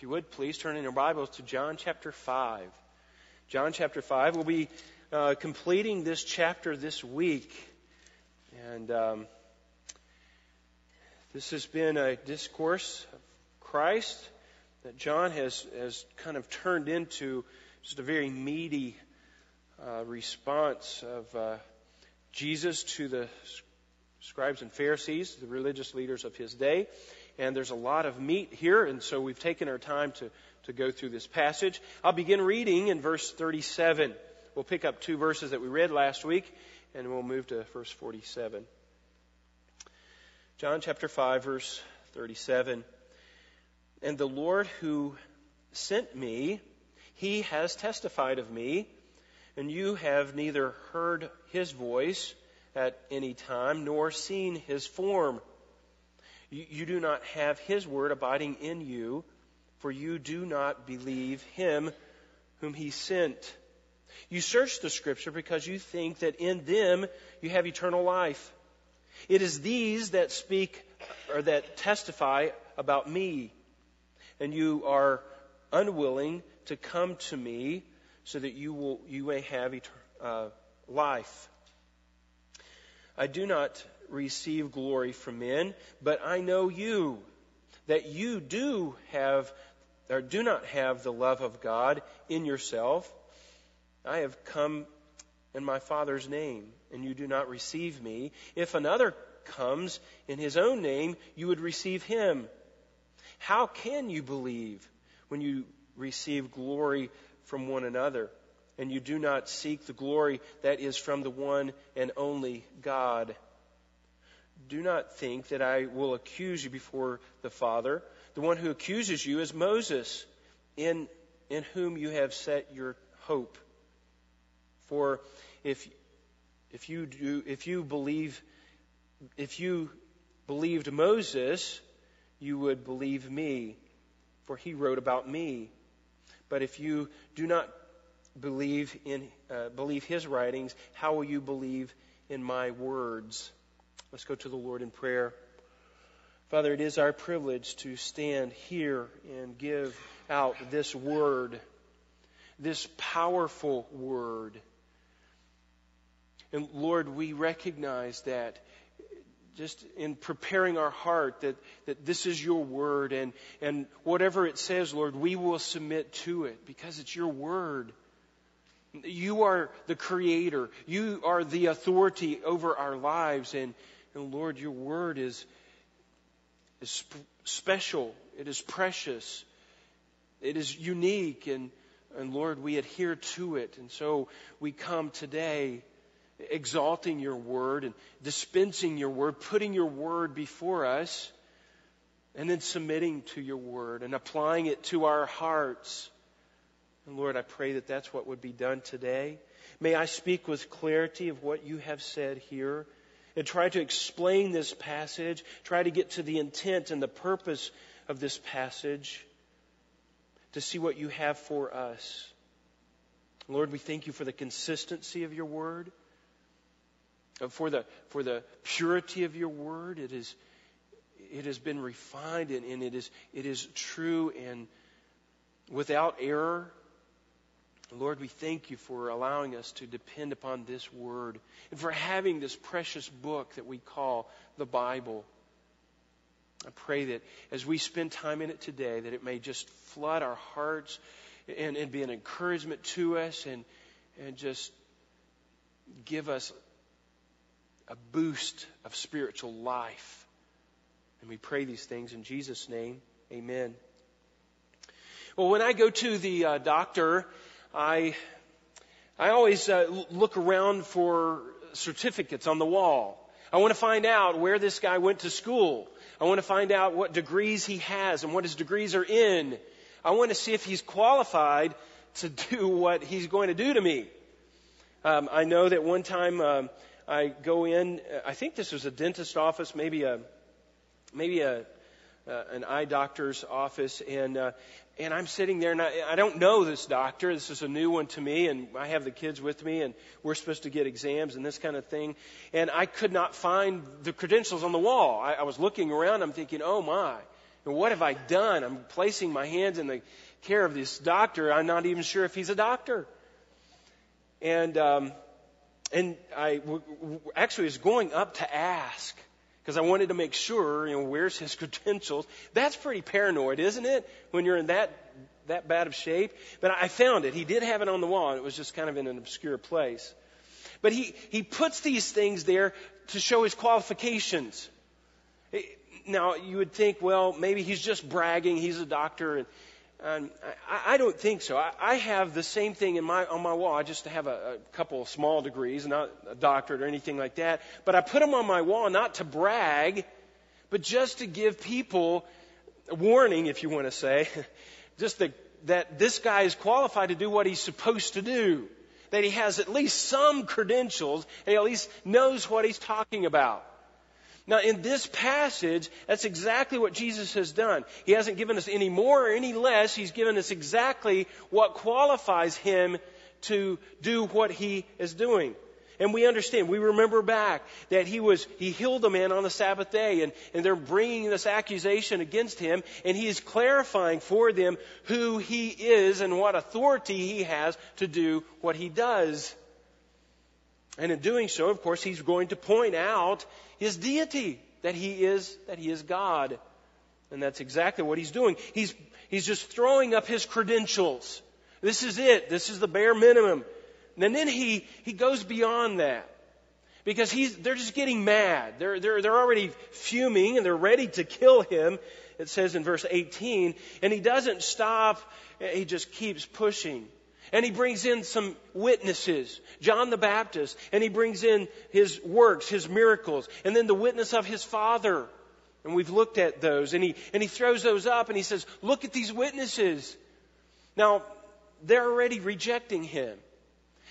If you would, please turn in your Bibles to John chapter 5. John chapter 5. We'll be uh, completing this chapter this week. And um, this has been a discourse of Christ that John has, has kind of turned into just a very meaty uh, response of uh, Jesus to the scribes and Pharisees, the religious leaders of his day and there's a lot of meat here, and so we've taken our time to, to go through this passage. I'll begin reading in verse 37. We'll pick up two verses that we read last week, and we'll move to verse 47. John chapter 5, verse 37. And the Lord who sent me, he has testified of me, and you have neither heard his voice at any time nor seen his form. You, do not have his word abiding in you, for you do not believe him whom he sent. You search the scripture because you think that in them you have eternal life. It is these that speak or that testify about me. And you are unwilling to come to me so that you will you may have eternal uh, life. I do not receive glory from men, but I know you, that you do have, or do not have the love of God in yourself. I have come in my Father's name, and you do not receive me. If another comes in his own name, you would receive him. How can you believe when you receive glory from one another, and you do not seek the glory that is from the one and only God? Do not think that I will accuse you before the Father. The one who accuses you is Moses, in, in whom you have set your hope. For if, if you do, if you believe, if you believed Moses, you would believe me, for he wrote about me. But if you do not believe in uh, believe his writings, how will you believe in my words? Let's go to the Lord in prayer. Father, it is our privilege to stand here and give out this word, this powerful word. And Lord, we recognize that just in preparing our heart that, that this is your word and, and whatever it says, Lord, we will submit to it because it's your word. You are the creator. You are the authority over our lives and, and Lord, your word is, is sp- special. It is precious. It is unique. And, and Lord, we adhere to it. And so we come today exalting your word and dispensing your word, putting your word before us, and then submitting to your word and applying it to our hearts. And Lord, I pray that that's what would be done today. May I speak with clarity of what you have said here and try to explain this passage, try to get to the intent and the purpose of this passage to see what you have for us. Lord, we thank you for the consistency of your word, uh, for the, for the purity of your word. It, is, it has been refined and, and it, is, it is true and without error. Lord, we thank you for allowing us to depend upon this word and for having this precious book that we call the Bible. I pray that as we spend time in it today, that it may just flood our hearts and, and be an encouragement to us and, and just give us a boost of spiritual life. And we pray these things in Jesus' name. Amen. Well, when I go to the uh, doctor, I, I always uh, look around for certificates on the wall. I want to find out where this guy went to school. I want to find out what degrees he has and what his degrees are in. I want to see if he's qualified to do what he's going to do to me. Um, I know that one time um, I go in. I think this was a dentist office, maybe a maybe a uh, an eye doctor's office, and uh, and I'm sitting there, and I, I don't know this doctor. This is a new one to me, and I have the kids with me, and we're supposed to get exams and this kind of thing. And I could not find the credentials on the wall. I, I was looking around. I'm thinking, oh my, And what have I done? I'm placing my hands in the care of this doctor. I'm not even sure if he's a doctor. And, um, and I w- w- actually was going up to ask because I wanted to make sure, you know, where's his credentials. That's pretty paranoid, isn't it? When you're in that that bad of shape. But I found it. He did have it on the wall, and it was just kind of in an obscure place. But he, he puts these things there to show his qualifications. Now, you would think, well, maybe he's just bragging. He's a doctor. And, and I, I don't think so. I, I have the same thing in my, on my wall. I just have a, a couple of small degrees, not a doctorate or anything like that. But I put them on my wall not to brag, but just to give people a warning, if you want to say, just the, that this guy is qualified to do what he's supposed to do that he has at least some credentials and he at least knows what he's talking about. Now, in this passage, that's exactly what Jesus has done. He hasn't given us any more or any less. He's given us exactly what qualifies him to do what he is doing. And we understand, we remember back that he was, he healed a man on the Sabbath day and, and they're bringing this accusation against him and he is clarifying for them who he is and what authority he has to do what he does. And in doing so, of course, he's going to point out his deity, that he is, that he is God. And that's exactly what he's doing. He's, he's just throwing up his credentials. This is it. This is the bare minimum. And then he, he goes beyond that. Because he's, they're just getting mad. They're, they're, they're already fuming and they're ready to kill him. It says in verse 18. And he doesn't stop. He just keeps pushing. And he brings in some witnesses, John the Baptist, and he brings in his works, his miracles, and then the witness of his father. And we've looked at those, and he, and he throws those up and he says, Look at these witnesses. Now, they're already rejecting him.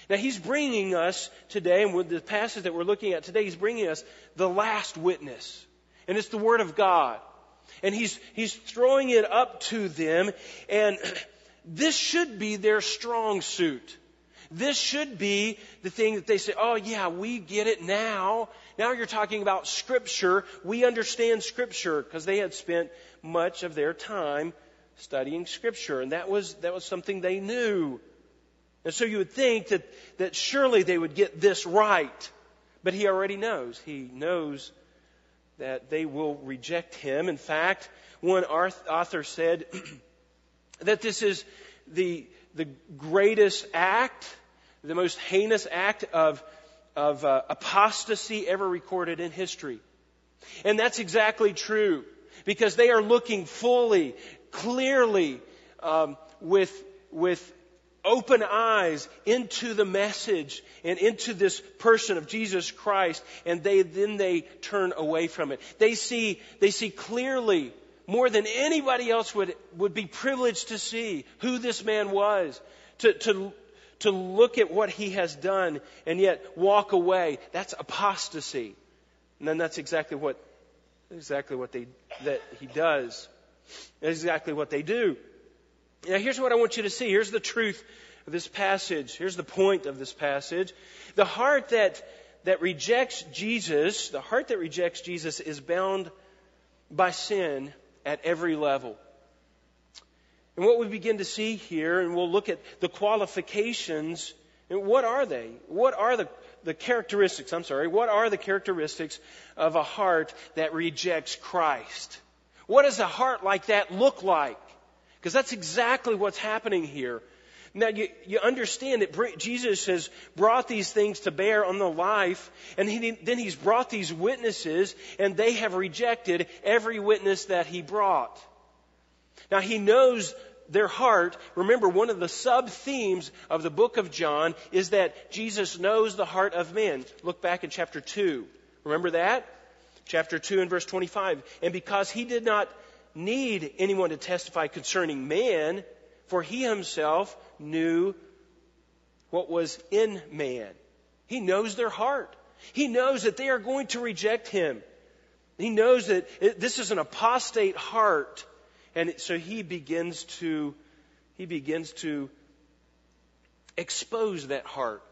Now he's bringing us today, and with the passage that we're looking at today, he's bringing us the last witness. And it's the Word of God. And he's, he's throwing it up to them, and this should be their strong suit. This should be the thing that they say, oh yeah, we get it now. Now you're talking about Scripture. We understand Scripture because they had spent much of their time studying Scripture, and that was, that was something they knew. And so you would think that, that surely they would get this right. But he already knows. He knows that they will reject him. In fact, one author said that this is the, the greatest act, the most heinous act of, of uh, apostasy ever recorded in history. And that's exactly true because they are looking fully, clearly, um, with, with open eyes into the message and into this person of Jesus Christ and they then they turn away from it. They see they see clearly more than anybody else would would be privileged to see who this man was to to to look at what he has done and yet walk away that's apostasy. And then that's exactly what exactly what they that he does. That's exactly what they do. Now, here's what I want you to see. Here's the truth of this passage. Here's the point of this passage. The heart that, that rejects Jesus, the heart that rejects Jesus is bound by sin at every level. And what we begin to see here, and we'll look at the qualifications, and what are they? What are the, the characteristics, I'm sorry, what are the characteristics of a heart that rejects Christ? What does a heart like that look like? Because that's exactly what's happening here. Now you, you understand that Jesus has brought these things to bear on the life, and he, then he's brought these witnesses, and they have rejected every witness that he brought. Now he knows their heart. Remember, one of the sub themes of the book of John is that Jesus knows the heart of men. Look back in chapter 2. Remember that? Chapter 2 and verse 25. And because he did not need anyone to testify concerning man, for he himself knew what was in man. He knows their heart. He knows that they are going to reject him. He knows that it, this is an apostate heart. And so he begins to, he begins to expose that heart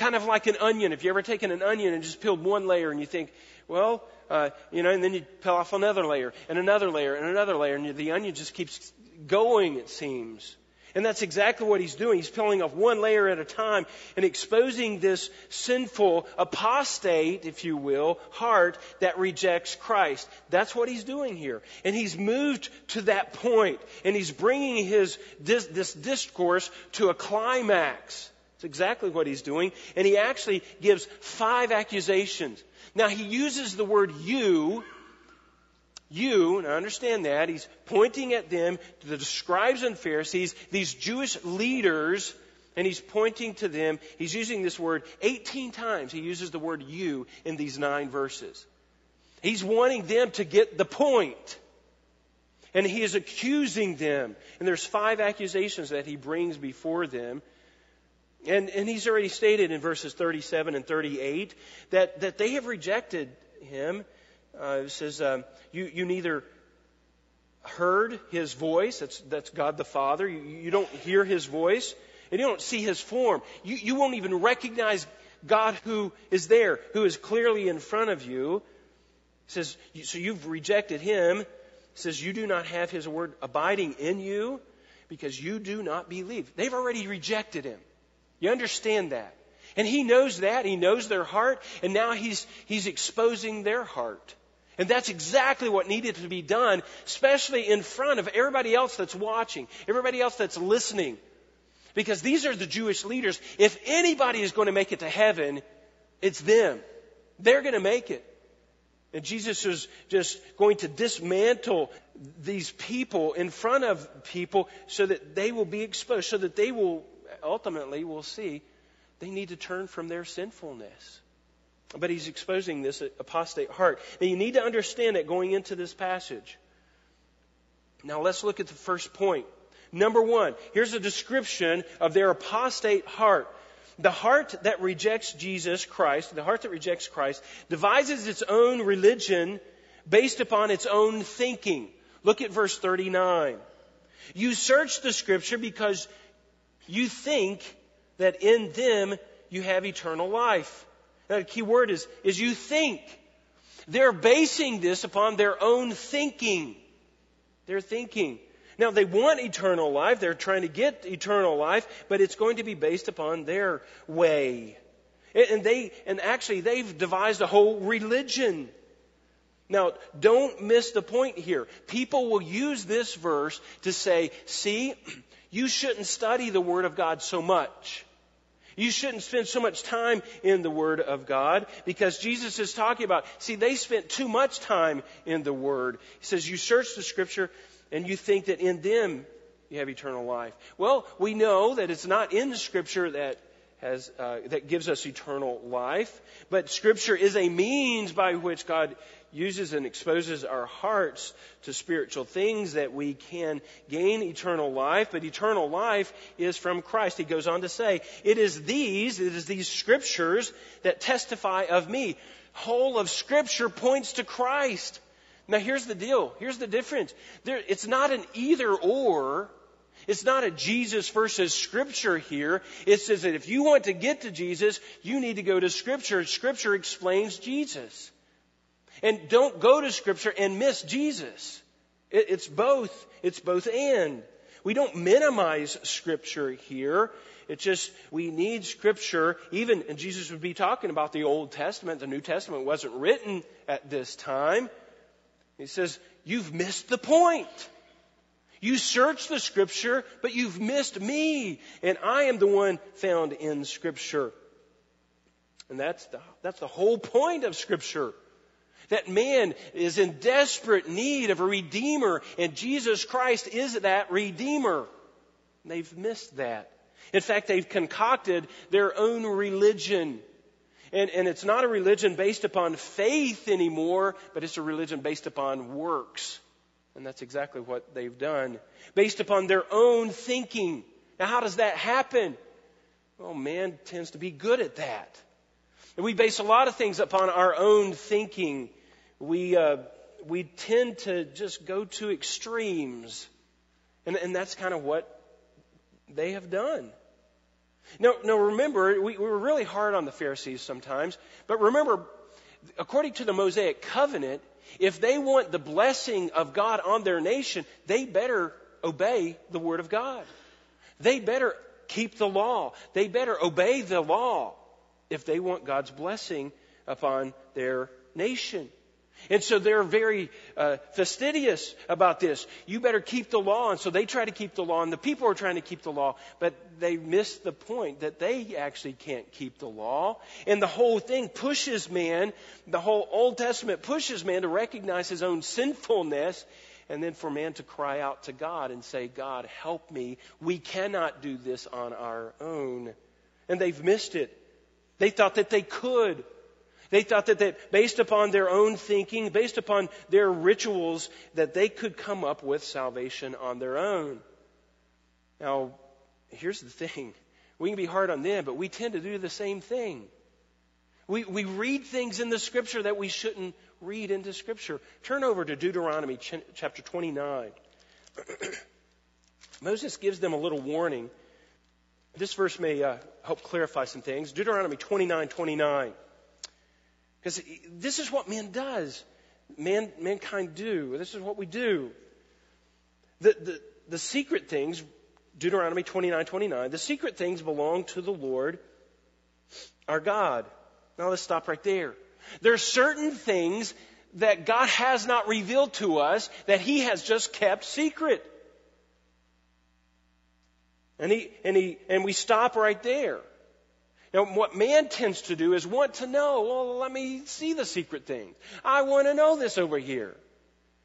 kind of like an onion. If you ever taken an onion and just peeled one layer and you think, well, uh, you know, and then you peel off another layer and another layer and another layer, and the onion just keeps going, it seems. And that's exactly what he's doing. He's peeling off one layer at a time and exposing this sinful, apostate, if you will, heart that rejects Christ. That's what he's doing here. And he's moved to that point, and he's bringing his, this, this discourse to a climax. It's exactly what he's doing. And he actually gives five accusations. Now, he uses the word you you, and I understand that, he's pointing at them, to the scribes and Pharisees, these Jewish leaders, and he's pointing to them. He's using this word 18 times. He uses the word you in these nine verses. He's wanting them to get the point. And he is accusing them. And there's five accusations that he brings before them. And, and he's already stated in verses 37 and 38 that, that they have rejected him uh, it says, um, you, you neither heard his voice, that's, that's God the Father, you, you don't hear his voice, and you don't see his form. You, you won't even recognize God who is there, who is clearly in front of you. It says, so you've rejected him. It says, you do not have his word abiding in you because you do not believe. They've already rejected him. You understand that. And he knows that. He knows their heart. And now he's, he's exposing their heart. And that's exactly what needed to be done, especially in front of everybody else that's watching, everybody else that's listening. Because these are the Jewish leaders. If anybody is going to make it to heaven, it's them. They're going to make it. And Jesus is just going to dismantle these people in front of people so that they will be exposed, so that they will ultimately will see they need to turn from their sinfulness. But he's exposing this apostate heart. Now you need to understand that going into this passage. Now let's look at the first point. Number one, here's a description of their apostate heart. The heart that rejects Jesus Christ, the heart that rejects Christ, devises its own religion based upon its own thinking. Look at verse 39. You search the scripture because you think that in them you have eternal life. The key word is, is you think. They're basing this upon their own thinking. They're thinking. Now they want eternal life. They're trying to get eternal life, but it's going to be based upon their way. And they, and actually they've devised a whole religion. Now, don't miss the point here. People will use this verse to say, see, you shouldn't study the Word of God so much. You shouldn't spend so much time in the Word of God because Jesus is talking about, see, they spent too much time in the Word. He says, you search the Scripture and you think that in them you have eternal life. Well, we know that it's not in the Scripture that has, uh, that gives us eternal life, but Scripture is a means by which God uses and exposes our hearts to spiritual things that we can gain eternal life, but eternal life is from Christ. He goes on to say, it is these, it is these scriptures that testify of me. Whole of scripture points to Christ. Now here's the deal. Here's the difference. There, it's not an either or. It's not a Jesus versus Scripture here. It says that if you want to get to Jesus, you need to go to Scripture. Scripture explains Jesus. And don't go to Scripture and miss Jesus. It's both. It's both and. We don't minimize Scripture here. It's just we need Scripture. Even, and Jesus would be talking about the Old Testament. The New Testament wasn't written at this time. He says, You've missed the point. You search the Scripture, but you've missed me. And I am the one found in Scripture. And that's the, that's the whole point of Scripture. That man is in desperate need of a Redeemer, and Jesus Christ is that Redeemer. They've missed that. In fact, they've concocted their own religion. And, and it's not a religion based upon faith anymore, but it's a religion based upon works. And that's exactly what they've done. Based upon their own thinking. Now, how does that happen? Well, man tends to be good at that. And we base a lot of things upon our own thinking we, uh, we tend to just go to extremes. And, and that's kind of what they have done. Now, now remember, we, we were really hard on the Pharisees sometimes, but remember, according to the Mosaic covenant, if they want the blessing of God on their nation, they better obey the Word of God. They better keep the law. They better obey the law if they want God's blessing upon their nation. And so they're very uh, fastidious about this. You better keep the law. And so they try to keep the law, and the people are trying to keep the law, but they miss the point that they actually can't keep the law. And the whole thing pushes man, the whole Old Testament pushes man to recognize his own sinfulness, and then for man to cry out to God and say, God, help me. We cannot do this on our own. And they've missed it. They thought that they could. They thought that, that based upon their own thinking, based upon their rituals, that they could come up with salvation on their own. Now, here's the thing. We can be hard on them, but we tend to do the same thing. We, we read things in the scripture that we shouldn't read into scripture. Turn over to Deuteronomy ch- chapter 29. Moses gives them a little warning. This verse may uh, help clarify some things. Deuteronomy 29 29. Because this is what man does. Man, mankind do. This is what we do. The, the, the secret things, Deuteronomy 29 29, the secret things belong to the Lord our God. Now let's stop right there. There are certain things that God has not revealed to us that He has just kept secret. And he, and he, and we stop right there. Now, what man tends to do is want to know, well, let me see the secret things. I want to know this over here.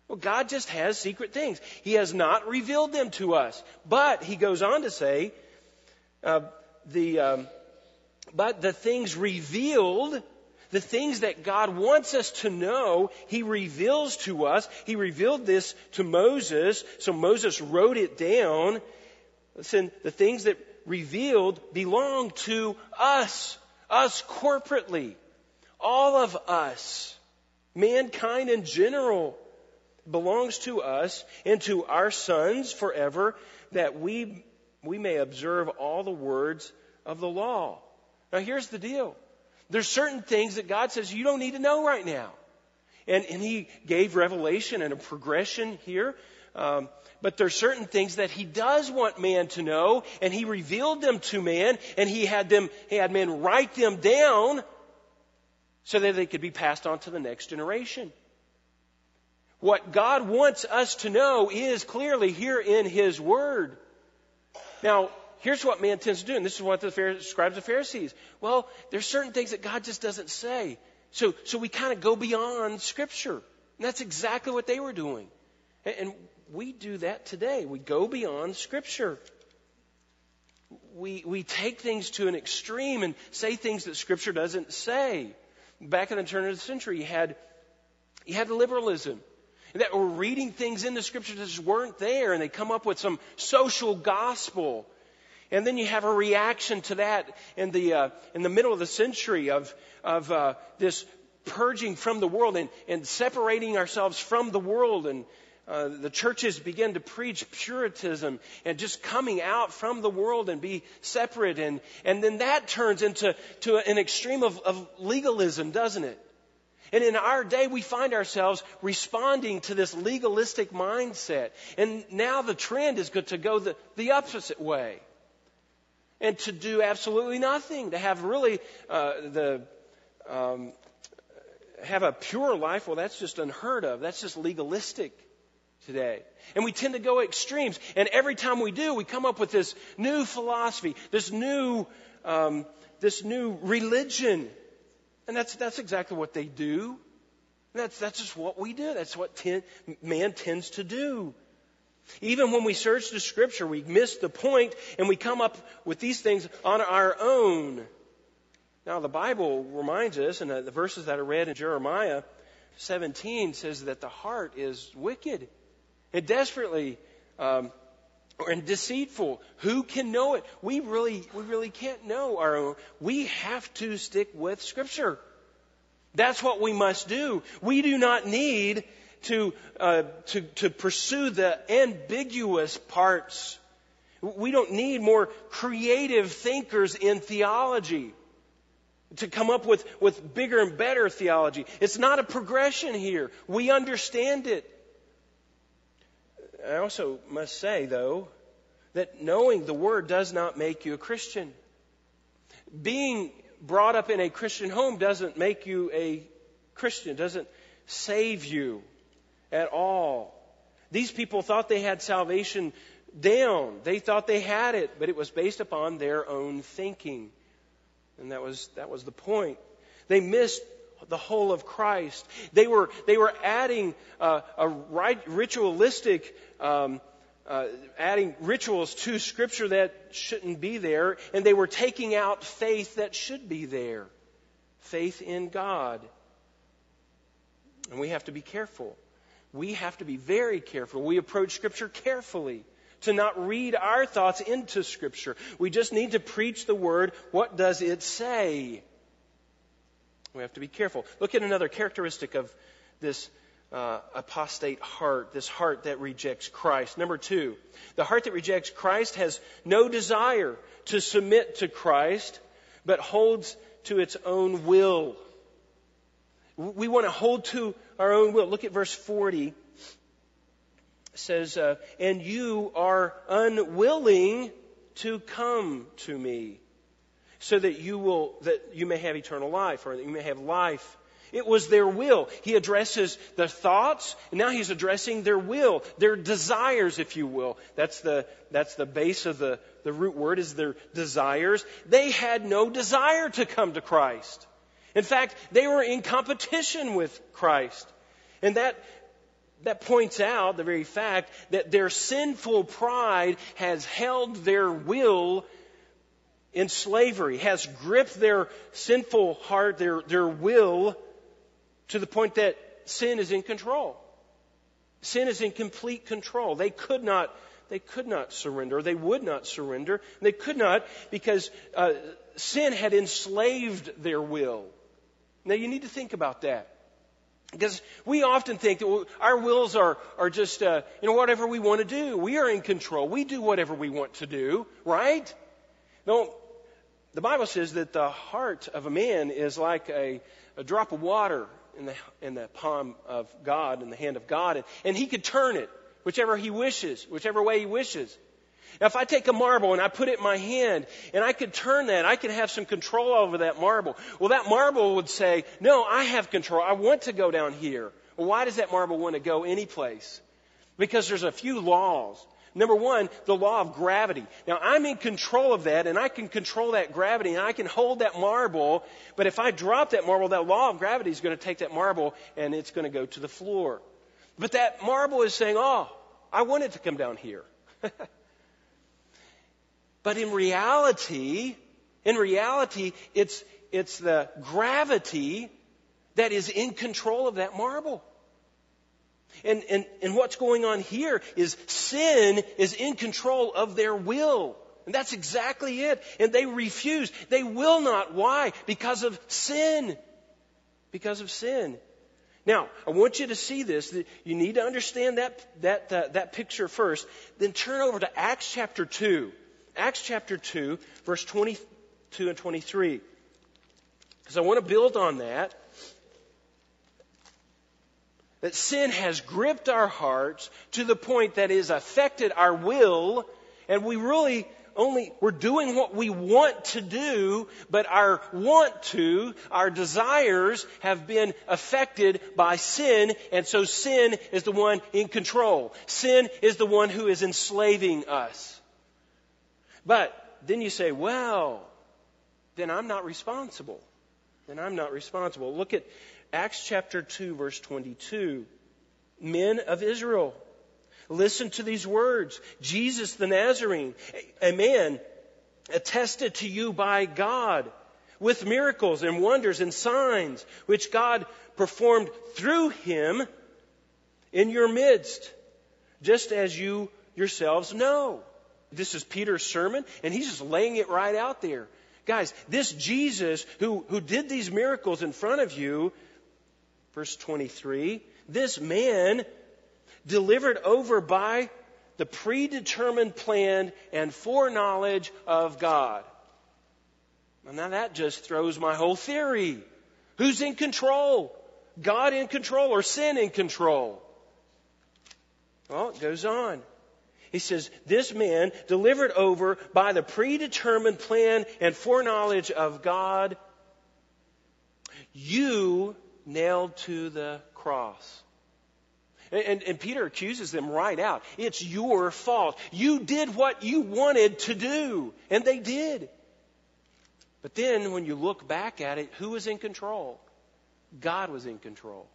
Well, God just has secret things. He has not revealed them to us. But, he goes on to say, uh, the, um, but the things revealed, the things that God wants us to know, He reveals to us. He revealed this to Moses, so Moses wrote it down. Listen, the things that revealed belong to us, us corporately, all of us, mankind in general belongs to us and to our sons forever that we, we may observe all the words of the law. Now here's the deal. There's certain things that God says you don't need to know right now. And, and He gave revelation and a progression here. Um, but there are certain things that he does want man to know, and he revealed them to man, and he had them, he had men write them down so that they could be passed on to the next generation. What God wants us to know is clearly here in His Word. Now, here's what man tends to do, and this is what the scribes and Pharisees. Well, there's certain things that God just doesn't say. So, so we kind of go beyond Scripture. And that's exactly what they were doing. And we do that today. We go beyond Scripture. We, we take things to an extreme and say things that Scripture doesn't say. Back in the turn of the century, you had, you had liberalism. That were reading things in the Scripture that just weren't there, and they come up with some social gospel. And then you have a reaction to that in the, uh, in the middle of the century of, of uh, this purging from the world and, and separating ourselves from the world and uh, the churches begin to preach Puritanism and just coming out from the world and be separate. And, and then that turns into to an extreme of, of legalism, doesn't it? And in our day, we find ourselves responding to this legalistic mindset. And now the trend is to go the, the opposite way. And to do absolutely nothing. To have really uh, the, um, have a pure life, well, that's just unheard of. That's just legalistic today. And we tend to go extremes. And every time we do, we come up with this new philosophy, this new, um, this new religion. And that's, that's exactly what they do. That's, that's just what we do. That's what ten, man tends to do. Even when we search the scripture, we miss the point and we come up with these things on our own. Now, the Bible reminds us, and the verses that are read in Jeremiah 17 says that the heart is wicked and desperately um, and deceitful. Who can know it? We really, we really can't know our own. We have to stick with Scripture. That's what we must do. We do not need to, uh, to, to pursue the ambiguous parts. We don't need more creative thinkers in theology to come up with, with bigger and better theology. It's not a progression here. We understand it. I also must say, though, that knowing the Word does not make you a Christian. Being brought up in a Christian home doesn't make you a Christian, doesn't save you at all. These people thought they had salvation down. They thought they had it, but it was based upon their own thinking. And that was, that was the point. They missed the whole of Christ. They were, they were adding uh, a ritualistic, um, uh, adding rituals to Scripture that shouldn't be there, and they were taking out faith that should be there faith in God. And we have to be careful. We have to be very careful. We approach Scripture carefully to not read our thoughts into Scripture. We just need to preach the Word. What does it say? We have to be careful. Look at another characteristic of this uh, apostate heart, this heart that rejects Christ. Number two, the heart that rejects Christ has no desire to submit to Christ, but holds to its own will. We want to hold to our own will. Look at verse 40 says, uh, and you are unwilling to come to me so that you will, that you may have eternal life or that you may have life. It was their will. He addresses their thoughts, and now he's addressing their will, their desires, if you will. That's the, that's the base of the, the root word is their desires. They had no desire to come to Christ. In fact, they were in competition with Christ. And that that points out the very fact that their sinful pride has held their will in slavery, has gripped their sinful heart, their, their will, to the point that sin is in control. Sin is in complete control. They could not, they could not surrender. They would not surrender. They could not because uh, sin had enslaved their will. Now you need to think about that. Because we often think that our wills are, are just, uh, you know, whatever we want to do. We are in control. We do whatever we want to do, right? No, the Bible says that the heart of a man is like a, a drop of water in the, in the palm of God, in the hand of God, and, and he could turn it whichever he wishes, whichever way he wishes. Now, if I take a marble and I put it in my hand and I could turn that, I could have some control over that marble. Well, that marble would say, no, I have control. I want to go down here. Well, why does that marble want to go any place? Because there's a few laws. Number one, the law of gravity. Now, I'm in control of that, and I can control that gravity, and I can hold that marble, but if I drop that marble, that law of gravity is going to take that marble, and it's going to go to the floor. But that marble is saying, oh, I want it to come down here. But in reality, in reality, it's, it's the gravity that is in control of that marble. And, and, and what's going on here is sin is in control of their will. And that's exactly it. And they refuse. They will not. Why? Because of sin. Because of sin. Now, I want you to see this. You need to understand that, that, uh, that picture first. Then turn over to Acts chapter 2. Acts chapter 2, verse 22 and 23. Because I want to build on that. That sin has gripped our hearts to the point that it has affected our will, and we really only, we're doing what we want to do, but our want to, our desires have been affected by sin, and so sin is the one in control. Sin is the one who is enslaving us. But then you say, well, then I'm not responsible. Then I'm not responsible. Look at Acts chapter 2, verse 22. Men of Israel, listen to these words. Jesus the Nazarene, a man attested to you by God with miracles and wonders and signs which God performed through him in your midst, just as you yourselves know. This is Peter's sermon, and he's just laying it right out there. Guys, this Jesus who, who did these miracles in front of you, verse 23, this man delivered over by the predetermined plan and foreknowledge of God. now that just throws my whole theory. Who's in control? God in control or sin in control? Well, it goes on. He says, This man delivered over by the predetermined plan and foreknowledge of God, you nailed to the cross. And, and, Peter accuses them right out. It's your fault. You did what you wanted to do. And they did. But then when you look back at it, who was in control? God was in control.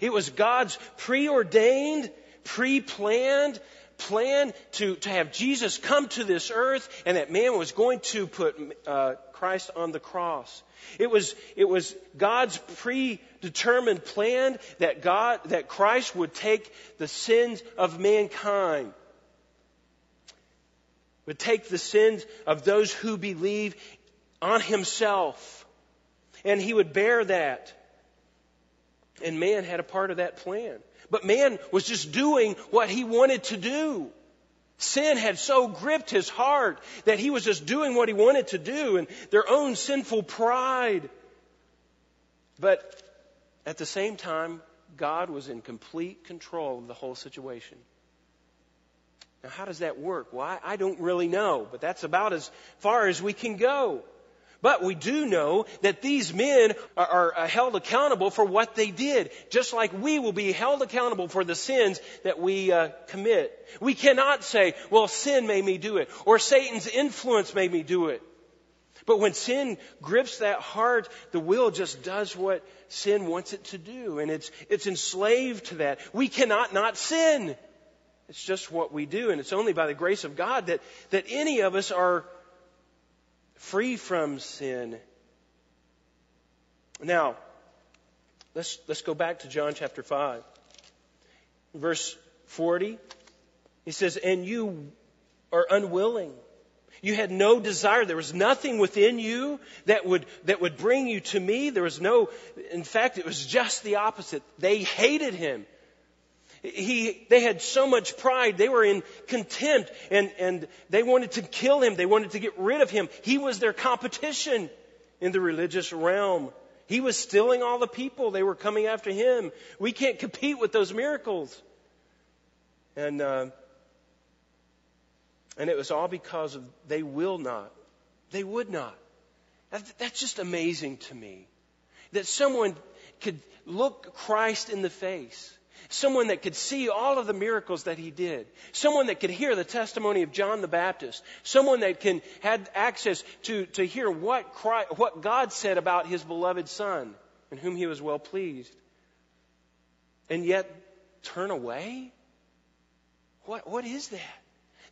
It was God's preordained, pre-planned plan to, to have Jesus come to this earth and that man was going to put uh, Christ on the cross. It was, it was God's predetermined plan that God, that Christ would take the sins of mankind, would take the sins of those who believe on himself. And he would bear that. And man had a part of that plan. But man was just doing what he wanted to do. Sin had so gripped his heart that he was just doing what he wanted to do and their own sinful pride. But at the same time, God was in complete control of the whole situation. Now, how does that work? Well, I, I don't really know, but that's about as far as we can go. But we do know that these men are, are, held accountable for what they did, just like we will be held accountable for the sins that we uh, commit. We cannot say, well, sin made me do it, or Satan's influence made me do it. But when sin grips that heart, the will just does what sin wants it to do, and it's, it's enslaved to that. We cannot not sin. It's just what we do, and it's only by the grace of God that, that any of us are free from sin. Now, let's, let's go back to John chapter 5. Verse 40, he says, And you are unwilling. You had no desire. There was nothing within you that would, that would bring you to me. There was no, in fact, it was just the opposite. They hated him. He, they had so much pride. They were in contempt and, and they wanted to kill him. They wanted to get rid of him. He was their competition in the religious realm. He was stealing all the people. They were coming after him. We can't compete with those miracles. And, uh, and it was all because of they will not. They would not. That's just amazing to me. That someone could look Christ in the face Someone that could see all of the miracles that he did. Someone that could hear the testimony of John the Baptist. Someone that can had access to, to hear what, Christ, what God said about his beloved son in whom he was well pleased. And yet turn away? What, what is that?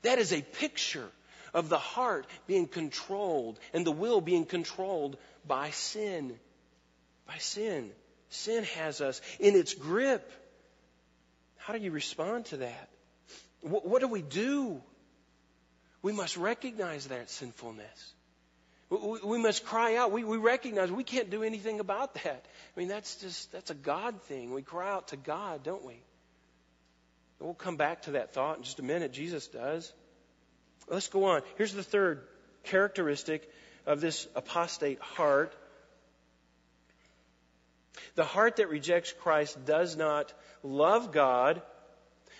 That is a picture of the heart being controlled and the will being controlled by sin. By sin. Sin has us in its grip. How do you respond to that? What, what do we do? We must recognize that sinfulness. We, we must cry out. We, we recognize we can't do anything about that. I mean, that's just, that's a God thing. We cry out to God, don't we? We'll come back to that thought in just a minute. Jesus does. Let's go on. Here's the third characteristic of this apostate heart. The heart that rejects Christ does not love God,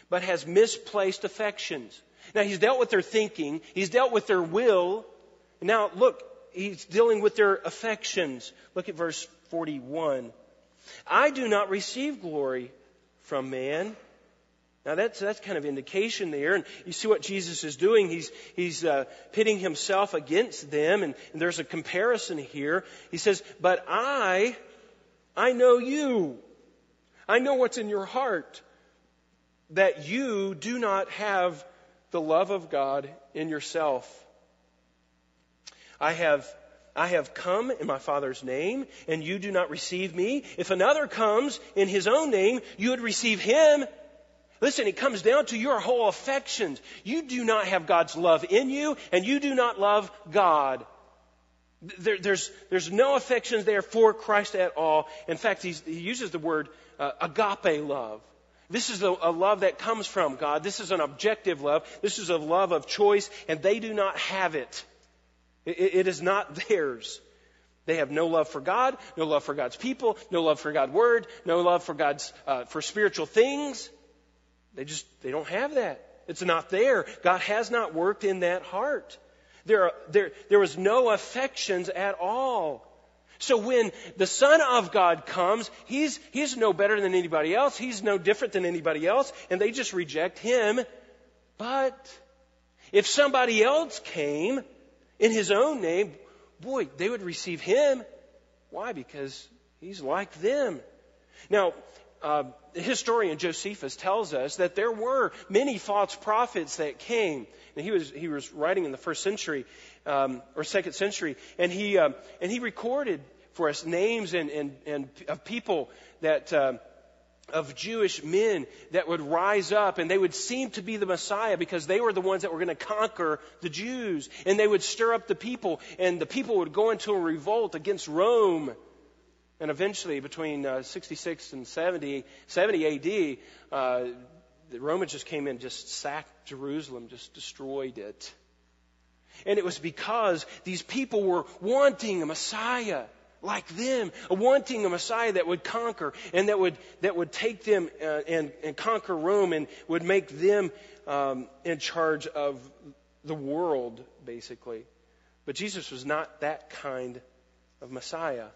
but has misplaced affections. Now, he's dealt with their thinking, he's dealt with their will. Now, look, he's dealing with their affections. Look at verse 41. I do not receive glory from man. Now that's that's kind of indication there, and you see what Jesus is doing. He's he's uh, pitting himself against them, and, and there's a comparison here. He says, "But I, I know you. I know what's in your heart that you do not have the love of God in yourself. I have I have come in my Father's name, and you do not receive me. If another comes in his own name, you would receive him. Listen, it comes down to your whole affections. You do not have God's love in you, and you do not love God. There, there's, there's no affections there for Christ at all. In fact, he uses the word uh, agape love. This is a, a love that comes from God. This is an objective love. This is a love of choice, and they do not have it. it, it is not theirs. They have no love for God, no love for God's people, no love for God's word, no love for God's uh, for spiritual things. They just they don't have that. It's not there. God has not worked in that heart. There, there, there was no affections at all. So when the Son of God comes, he's, he's no better than anybody else. He's no different than anybody else, and they just reject him. But if somebody else came in his own name, boy, they would receive him. Why? Because he's like them. Now, uh, historian Josephus tells us that there were many false prophets that came. And he was, he was writing in the first century, um, or second century, and he, uh, and he recorded for us names and, and, and of people that, uh, of Jewish men that would rise up and they would seem to be the Messiah because they were the ones that were going to conquer the Jews. And they would stir up the people and the people would go into a revolt against Rome. And eventually, between uh, 66 and 70, 70 AD, uh, the Romans just came in, just sacked Jerusalem, just destroyed it. And it was because these people were wanting a Messiah like them, wanting a Messiah that would conquer and that would, that would take them uh, and, and conquer Rome and would make them um, in charge of the world, basically. But Jesus was not that kind of Messiah.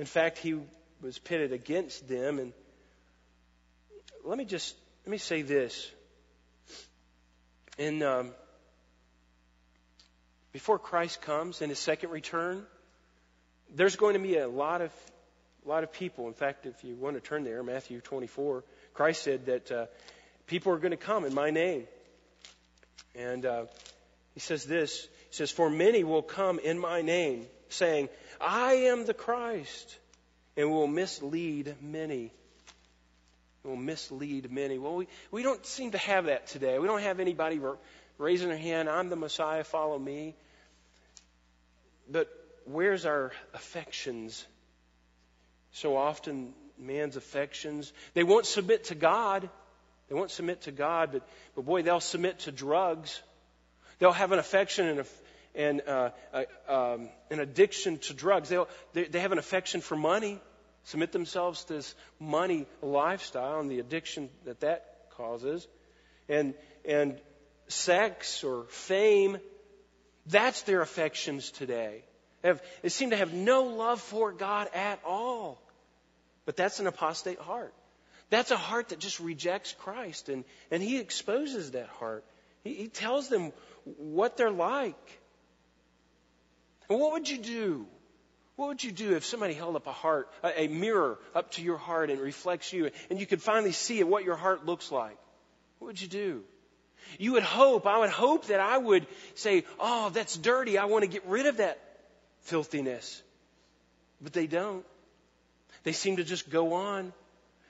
In fact, he was pitted against them. And let me just let me say this. In um, before Christ comes in his second return, there's going to be a lot of a lot of people. In fact, if you want to turn there, Matthew 24, Christ said that uh, people are going to come in my name, and uh, he says this. He says, "For many will come in my name, saying, I am the Christ, and will mislead many." will mislead many. Well, we, we don't seem to have that today. We don't have anybody raising their hand, I'm the Messiah, follow me. But where's our affections? So often, man's affections, they won't submit to God. They won't submit to God, but, but boy, they'll submit to drugs. They'll have an affection and, a, and uh, a, um, an addiction to drugs. They'll, they, they have an affection for money, submit themselves to this money lifestyle and the addiction that that causes. And, and sex or fame, that's their affections today have, they seem to have no love for God at all. But that's an apostate heart. That's a heart that just rejects Christ, and, and he exposes that heart. He, he tells them what they're like. And what would you do? What would you do if somebody held up a heart, a, a mirror up to your heart and reflects you, and you could finally see what your heart looks like? What would you do? You would hope, I would hope that I would say, Oh, that's dirty. I want to get rid of that filthiness. But they don't. They seem to just go on.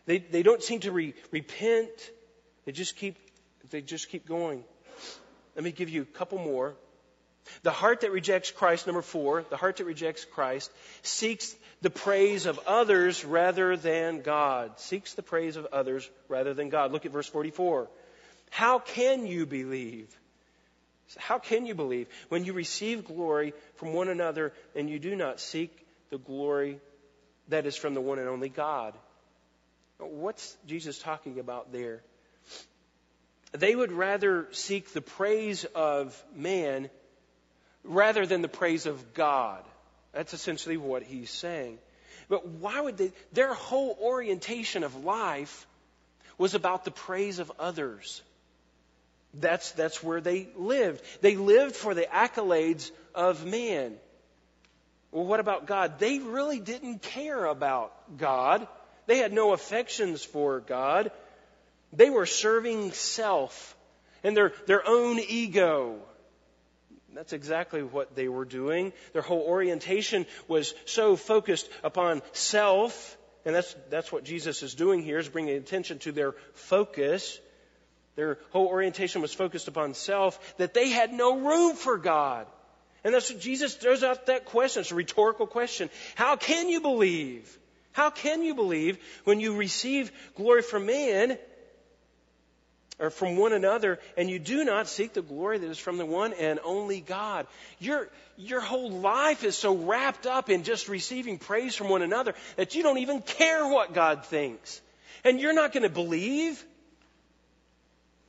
They, they don't seem to re- repent. They just keep they just keep going. Let me give you a couple more. The heart that rejects Christ, number four, the heart that rejects Christ seeks the praise of others rather than God. Seeks the praise of others rather than God. Look at verse 44. How can you believe how can you believe when you receive glory from one another and you do not seek the glory that is from the one and only God? What's Jesus talking about there? They would rather seek the praise of man rather than the praise of God. That's essentially what he's saying. But why would they? Their whole orientation of life was about the praise of others. That's, that's where they lived. They lived for the accolades of man. Well, what about God? They really didn't care about God. They had no affections for God. They were serving self and their, their own ego. That's exactly what they were doing. Their whole orientation was so focused upon self, and that's, that's what Jesus is doing here, is bringing attention to their focus their whole orientation was focused upon self, that they had no room for God. And that's what Jesus throws out that question. It's a rhetorical question. How can you believe? How can you believe when you receive glory from man or from one another and you do not seek the glory that is from the one and only God? Your, your whole life is so wrapped up in just receiving praise from one another that you don't even care what God thinks. And you're not going to believe?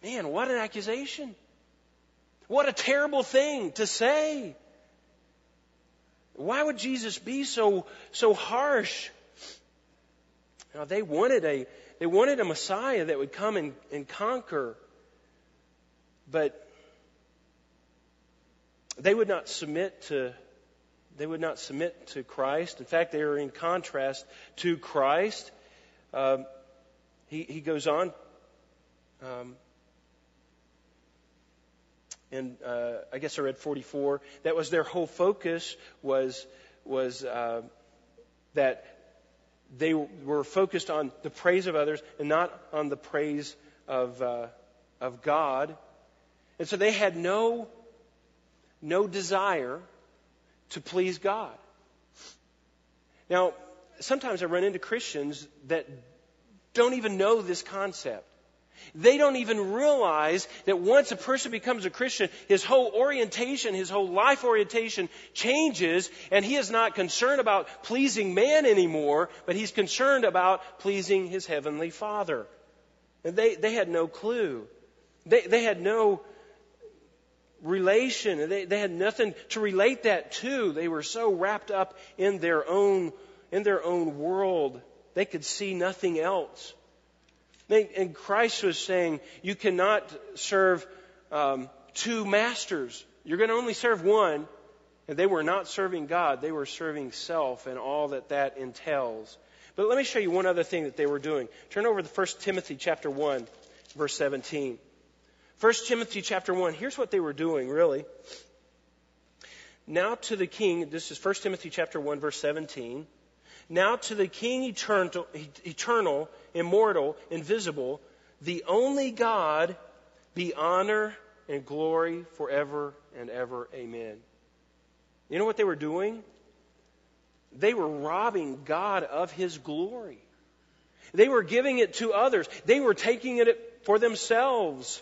Man, what an accusation. What a terrible thing to say. Why would Jesus be so, so harsh? Now, they wanted a, they wanted a Messiah that would come and, and conquer, but they would not submit to they would not submit to Christ. In fact, they are in contrast to Christ. Um, he, he goes on, um, and uh, I guess I read 44. That was their whole focus was was uh, that they were focused on the praise of others and not on the praise of, uh, of God. And so they had no, no desire to please God. Now, sometimes I run into Christians that don't even know this concept. They don't even realize that once a person becomes a Christian, his whole orientation, his whole life orientation changes, and he is not concerned about pleasing man anymore, but he's concerned about pleasing his heavenly Father. And they, they had no clue. They, they had no relation. They, they had nothing to relate that to. They were so wrapped up in their own, in their own world. They could see nothing else. And Christ was saying, you cannot serve um, two masters. You're going to only serve one. And they were not serving God, they were serving self and all that that entails. But let me show you one other thing that they were doing. Turn over to 1 Timothy chapter 1, verse 17. 1 Timothy chapter 1, here's what they were doing, really. Now to the king, this is 1 Timothy chapter 1, verse 17. Now to the King eternal, eternal, immortal, invisible, the only God, be honor and glory forever and ever. Amen. You know what they were doing? They were robbing God of His glory. They were giving it to others. They were taking it for themselves.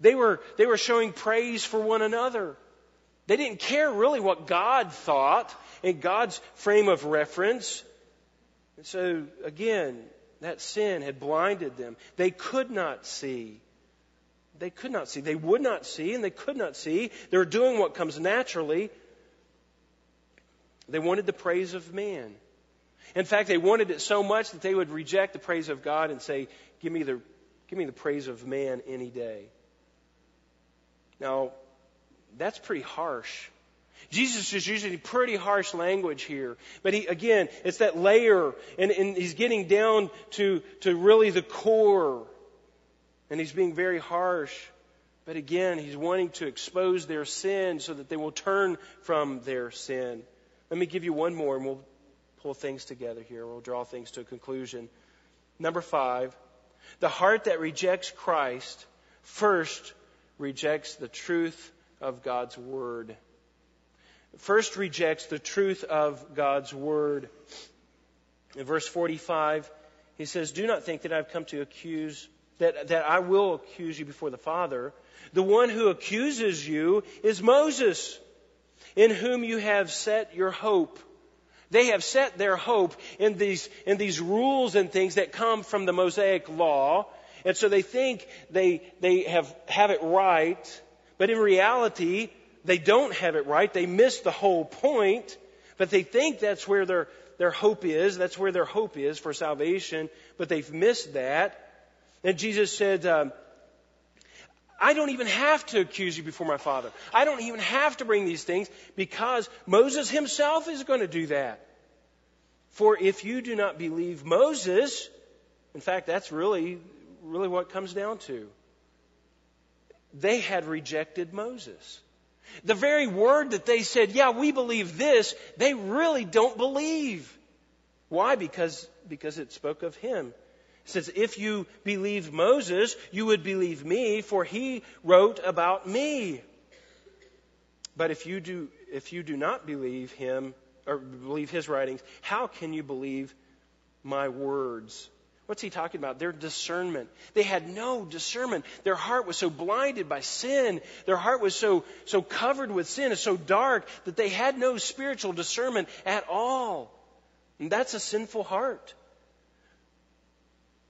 They were, they were showing praise for one another. They didn't care really what God thought in God's frame of reference. And so, again, that sin had blinded them. They could not see. They could not see. They would not see, and they could not see. They were doing what comes naturally. They wanted the praise of man. In fact, they wanted it so much that they would reject the praise of God and say, Give me the, give me the praise of man any day. Now, that's pretty harsh. Jesus is using pretty harsh language here. But he, again, it's that layer, and, and he's getting down to, to really the core. And he's being very harsh. But again, he's wanting to expose their sin so that they will turn from their sin. Let me give you one more, and we'll pull things together here. We'll draw things to a conclusion. Number five, the heart that rejects Christ first rejects the truth of God's Word first rejects the truth of God's Word. In verse 45, he says, Do not think that I've come to accuse, that, that I will accuse you before the Father. The one who accuses you is Moses, in whom you have set your hope. They have set their hope in these, in these rules and things that come from the Mosaic law. And so they think they, they have, have it right. But in reality, they don't have it right. They miss the whole point, but they think that's where their, their hope is. That's where their hope is for salvation, but they've missed that. And Jesus said, um, I don't even have to accuse you before my Father. I don't even have to bring these things because Moses himself is going to do that. For if you do not believe Moses, in fact, that's really, really what comes down to. They had rejected Moses. The very word that they said, yeah, we believe this, they really don't believe. Why? Because, because it spoke of him. It says, if you believe Moses, you would believe me, for he wrote about me. But if you do, if you do not believe him, or believe his writings, how can you believe my words. What's he talking about? Their discernment. They had no discernment. Their heart was so blinded by sin. Their heart was so, so covered with sin and so dark that they had no spiritual discernment at all. And that's a sinful heart.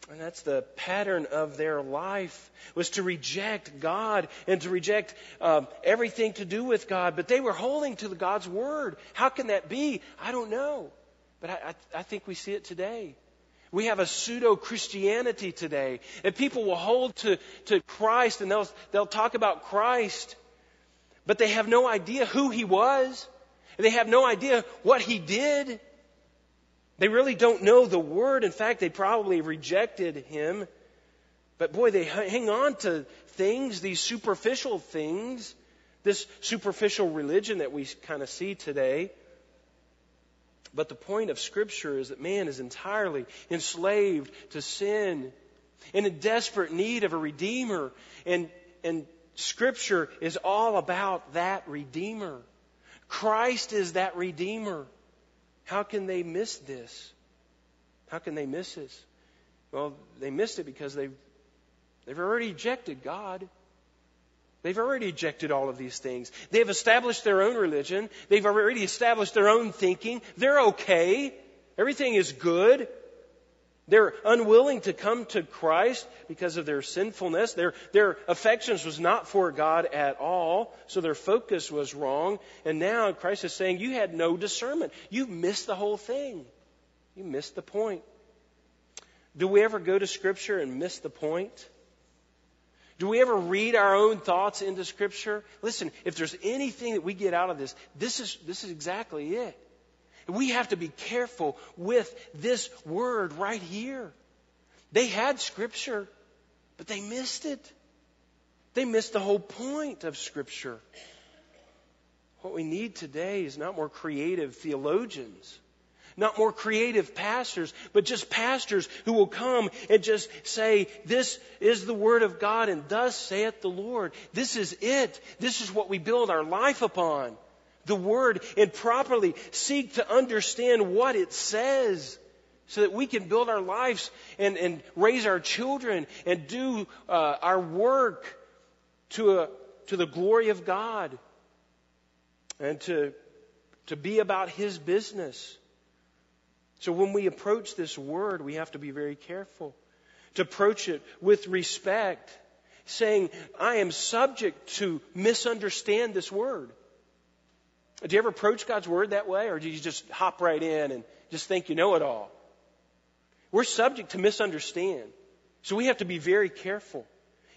And that's the pattern of their life was to reject God and to reject um, everything to do with God. But they were holding to the God's word. How can that be? I don't know. But I, I, I think we see it today. We have a pseudo Christianity today. And people will hold to, to Christ and they'll, they'll talk about Christ, but they have no idea who he was. And They have no idea what he did. They really don't know the word. In fact, they probably rejected him. But boy, they hang on to things, these superficial things, this superficial religion that we kind of see today. But the point of Scripture is that man is entirely enslaved to sin and in desperate need of a Redeemer. And, and Scripture is all about that Redeemer. Christ is that Redeemer. How can they miss this? How can they miss this? Well, they missed it because they've, they've already rejected God. They've already rejected all of these things. They've established their own religion. They've already established their own thinking. They're okay. Everything is good. They're unwilling to come to Christ because of their sinfulness. Their, their affections was not for God at all, so their focus was wrong. And now Christ is saying, You had no discernment. You missed the whole thing. You missed the point. Do we ever go to Scripture and miss the point? Do we ever read our own thoughts into Scripture? Listen, if there's anything that we get out of this, this is, this is exactly it. We have to be careful with this word right here. They had Scripture, but they missed it. They missed the whole point of Scripture. What we need today is not more creative theologians not more creative pastors, but just pastors who will come and just say, This is the Word of God, and thus saith the Lord. This is it. This is what we build our life upon. The Word, and properly seek to understand what it says so that we can build our lives and, and raise our children and do uh, our work to, a, to the glory of God and to, to be about His business. So when we approach this word, we have to be very careful to approach it with respect, saying, I am subject to misunderstand this word. Do you ever approach God's word that way, or do you just hop right in and just think you know it all? We're subject to misunderstand. So we have to be very careful.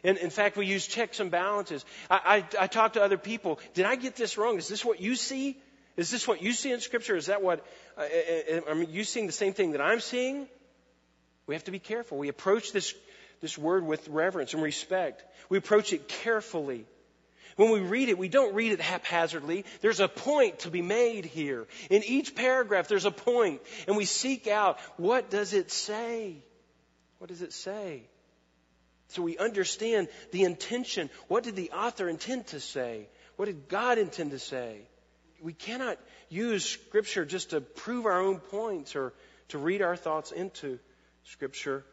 And in fact, we use checks and balances. I, I, I talk to other people. Did I get this wrong? Is this what you see? Is this what you see in Scripture? Is that what, are you seeing the same thing that I'm seeing? We have to be careful. We approach this, this word with reverence and respect. We approach it carefully. When we read it, we don't read it haphazardly. There's a point to be made here. In each paragraph, there's a point, and we seek out what does it say? What does it say? So we understand the intention. What did the author intend to say? What did God intend to say? We cannot use Scripture just to prove our own points or to read our thoughts into Scripture.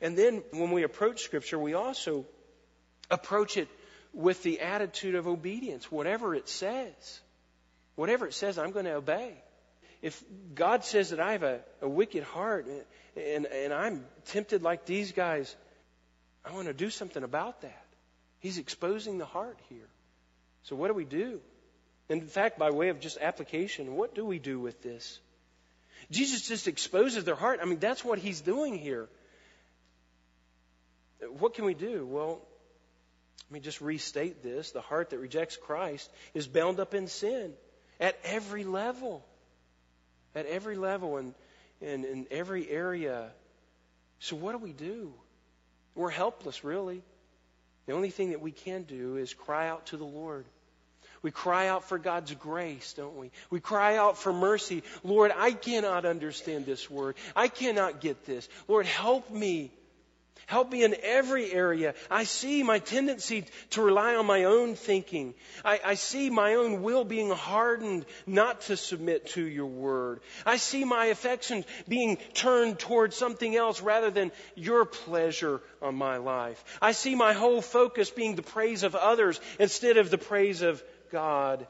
And then when we approach Scripture, we also approach it with the attitude of obedience. Whatever it says, whatever it says, I'm going to obey. If God says that I have a, a wicked heart and, and, and I'm tempted like these guys, I want to do something about that. He's exposing the heart here. So what do we do? In fact, by way of just application, what do we do with this? Jesus just exposes their heart. I mean, that's what he's doing here. What can we do? Well, let me just restate this. The heart that rejects Christ is bound up in sin at every level. At every level and in, in every area. So, what do we do? We're helpless, really. The only thing that we can do is cry out to the Lord. We cry out for God's grace, don't we? We cry out for mercy. Lord, I cannot understand this word. I cannot get this. Lord, help me. Help me in every area. I see my tendency to rely on my own thinking. I, I, see my own will being hardened not to submit to your word. I see my affections being turned towards something else rather than your pleasure on my life. I see my whole focus being the praise of others instead of the praise of God.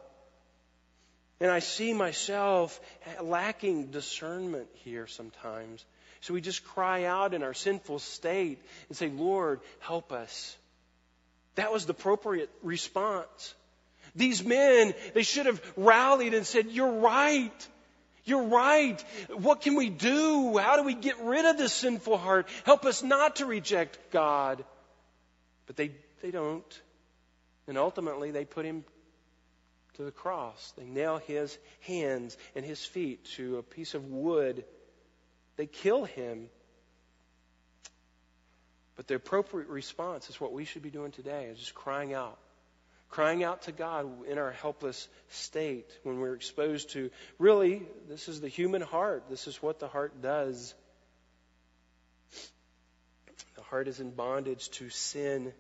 And I see myself lacking discernment here sometimes. So we just cry out in our sinful state and say, Lord, help us. That was the appropriate response. These men, they should have rallied and said, You're right. You're right. What can we do? How do we get rid of this sinful heart? Help us not to reject God. But they, they don't. And ultimately, they put him to the cross. They nail his hands and his feet to a piece of wood they kill him. But the appropriate response is what we should be doing today, is just crying out. Crying out to God in our helpless state when we're exposed to, really, this is the human heart. This is what the heart does. The heart is in bondage to sin.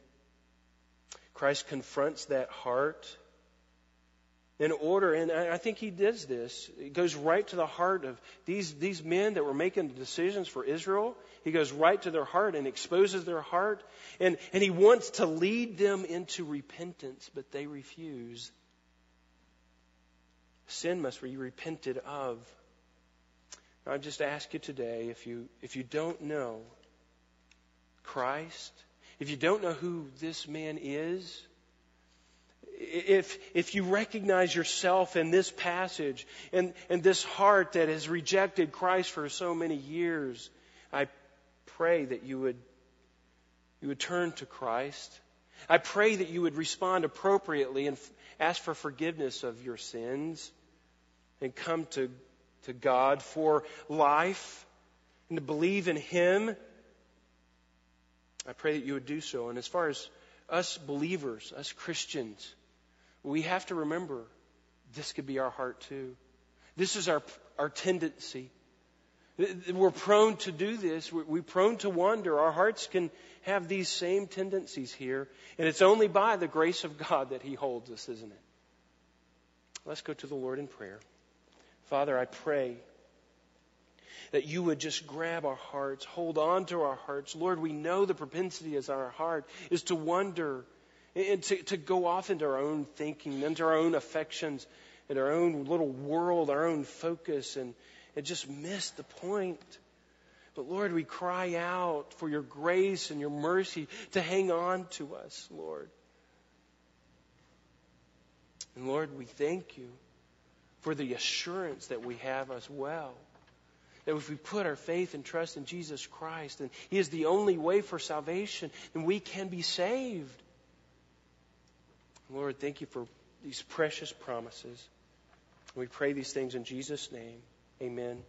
Christ confronts that heart in order, and I think he does this. It goes right to the heart of these, these men that were making the decisions for Israel. He goes right to their heart and exposes their heart. And, and he wants to lead them into repentance, but they refuse. Sin must be repented of. I just ask you today if you, if you don't know Christ, if you don't know who this man is, if, if you recognize yourself in this passage and, and this heart that has rejected Christ for so many years, I pray that you would, you would turn to Christ. I pray that you would respond appropriately and f- ask for forgiveness of your sins and come to, to God for life and to believe in Him. I pray that you would do so. And as far as us believers, us Christians, we have to remember this could be our heart too. This is our, our tendency. We're prone to do this. We're prone to wander. Our hearts can have these same tendencies here. And it's only by the grace of God that He holds us, isn't it? Let's go to the Lord in prayer. Father, I pray that you would just grab our hearts, hold on to our hearts. Lord, we know the propensity is our heart is to wonder and to, to go off into our own thinking, into our own affections, in our own little world, our own focus, and, and just miss the point. But Lord, we cry out for your grace and your mercy to hang on to us, Lord. And Lord, we thank you for the assurance that we have as well. That if we put our faith and trust in Jesus Christ, and He is the only way for salvation, then we can be saved. Lord, thank you for these precious promises. We pray these things in Jesus' name. Amen.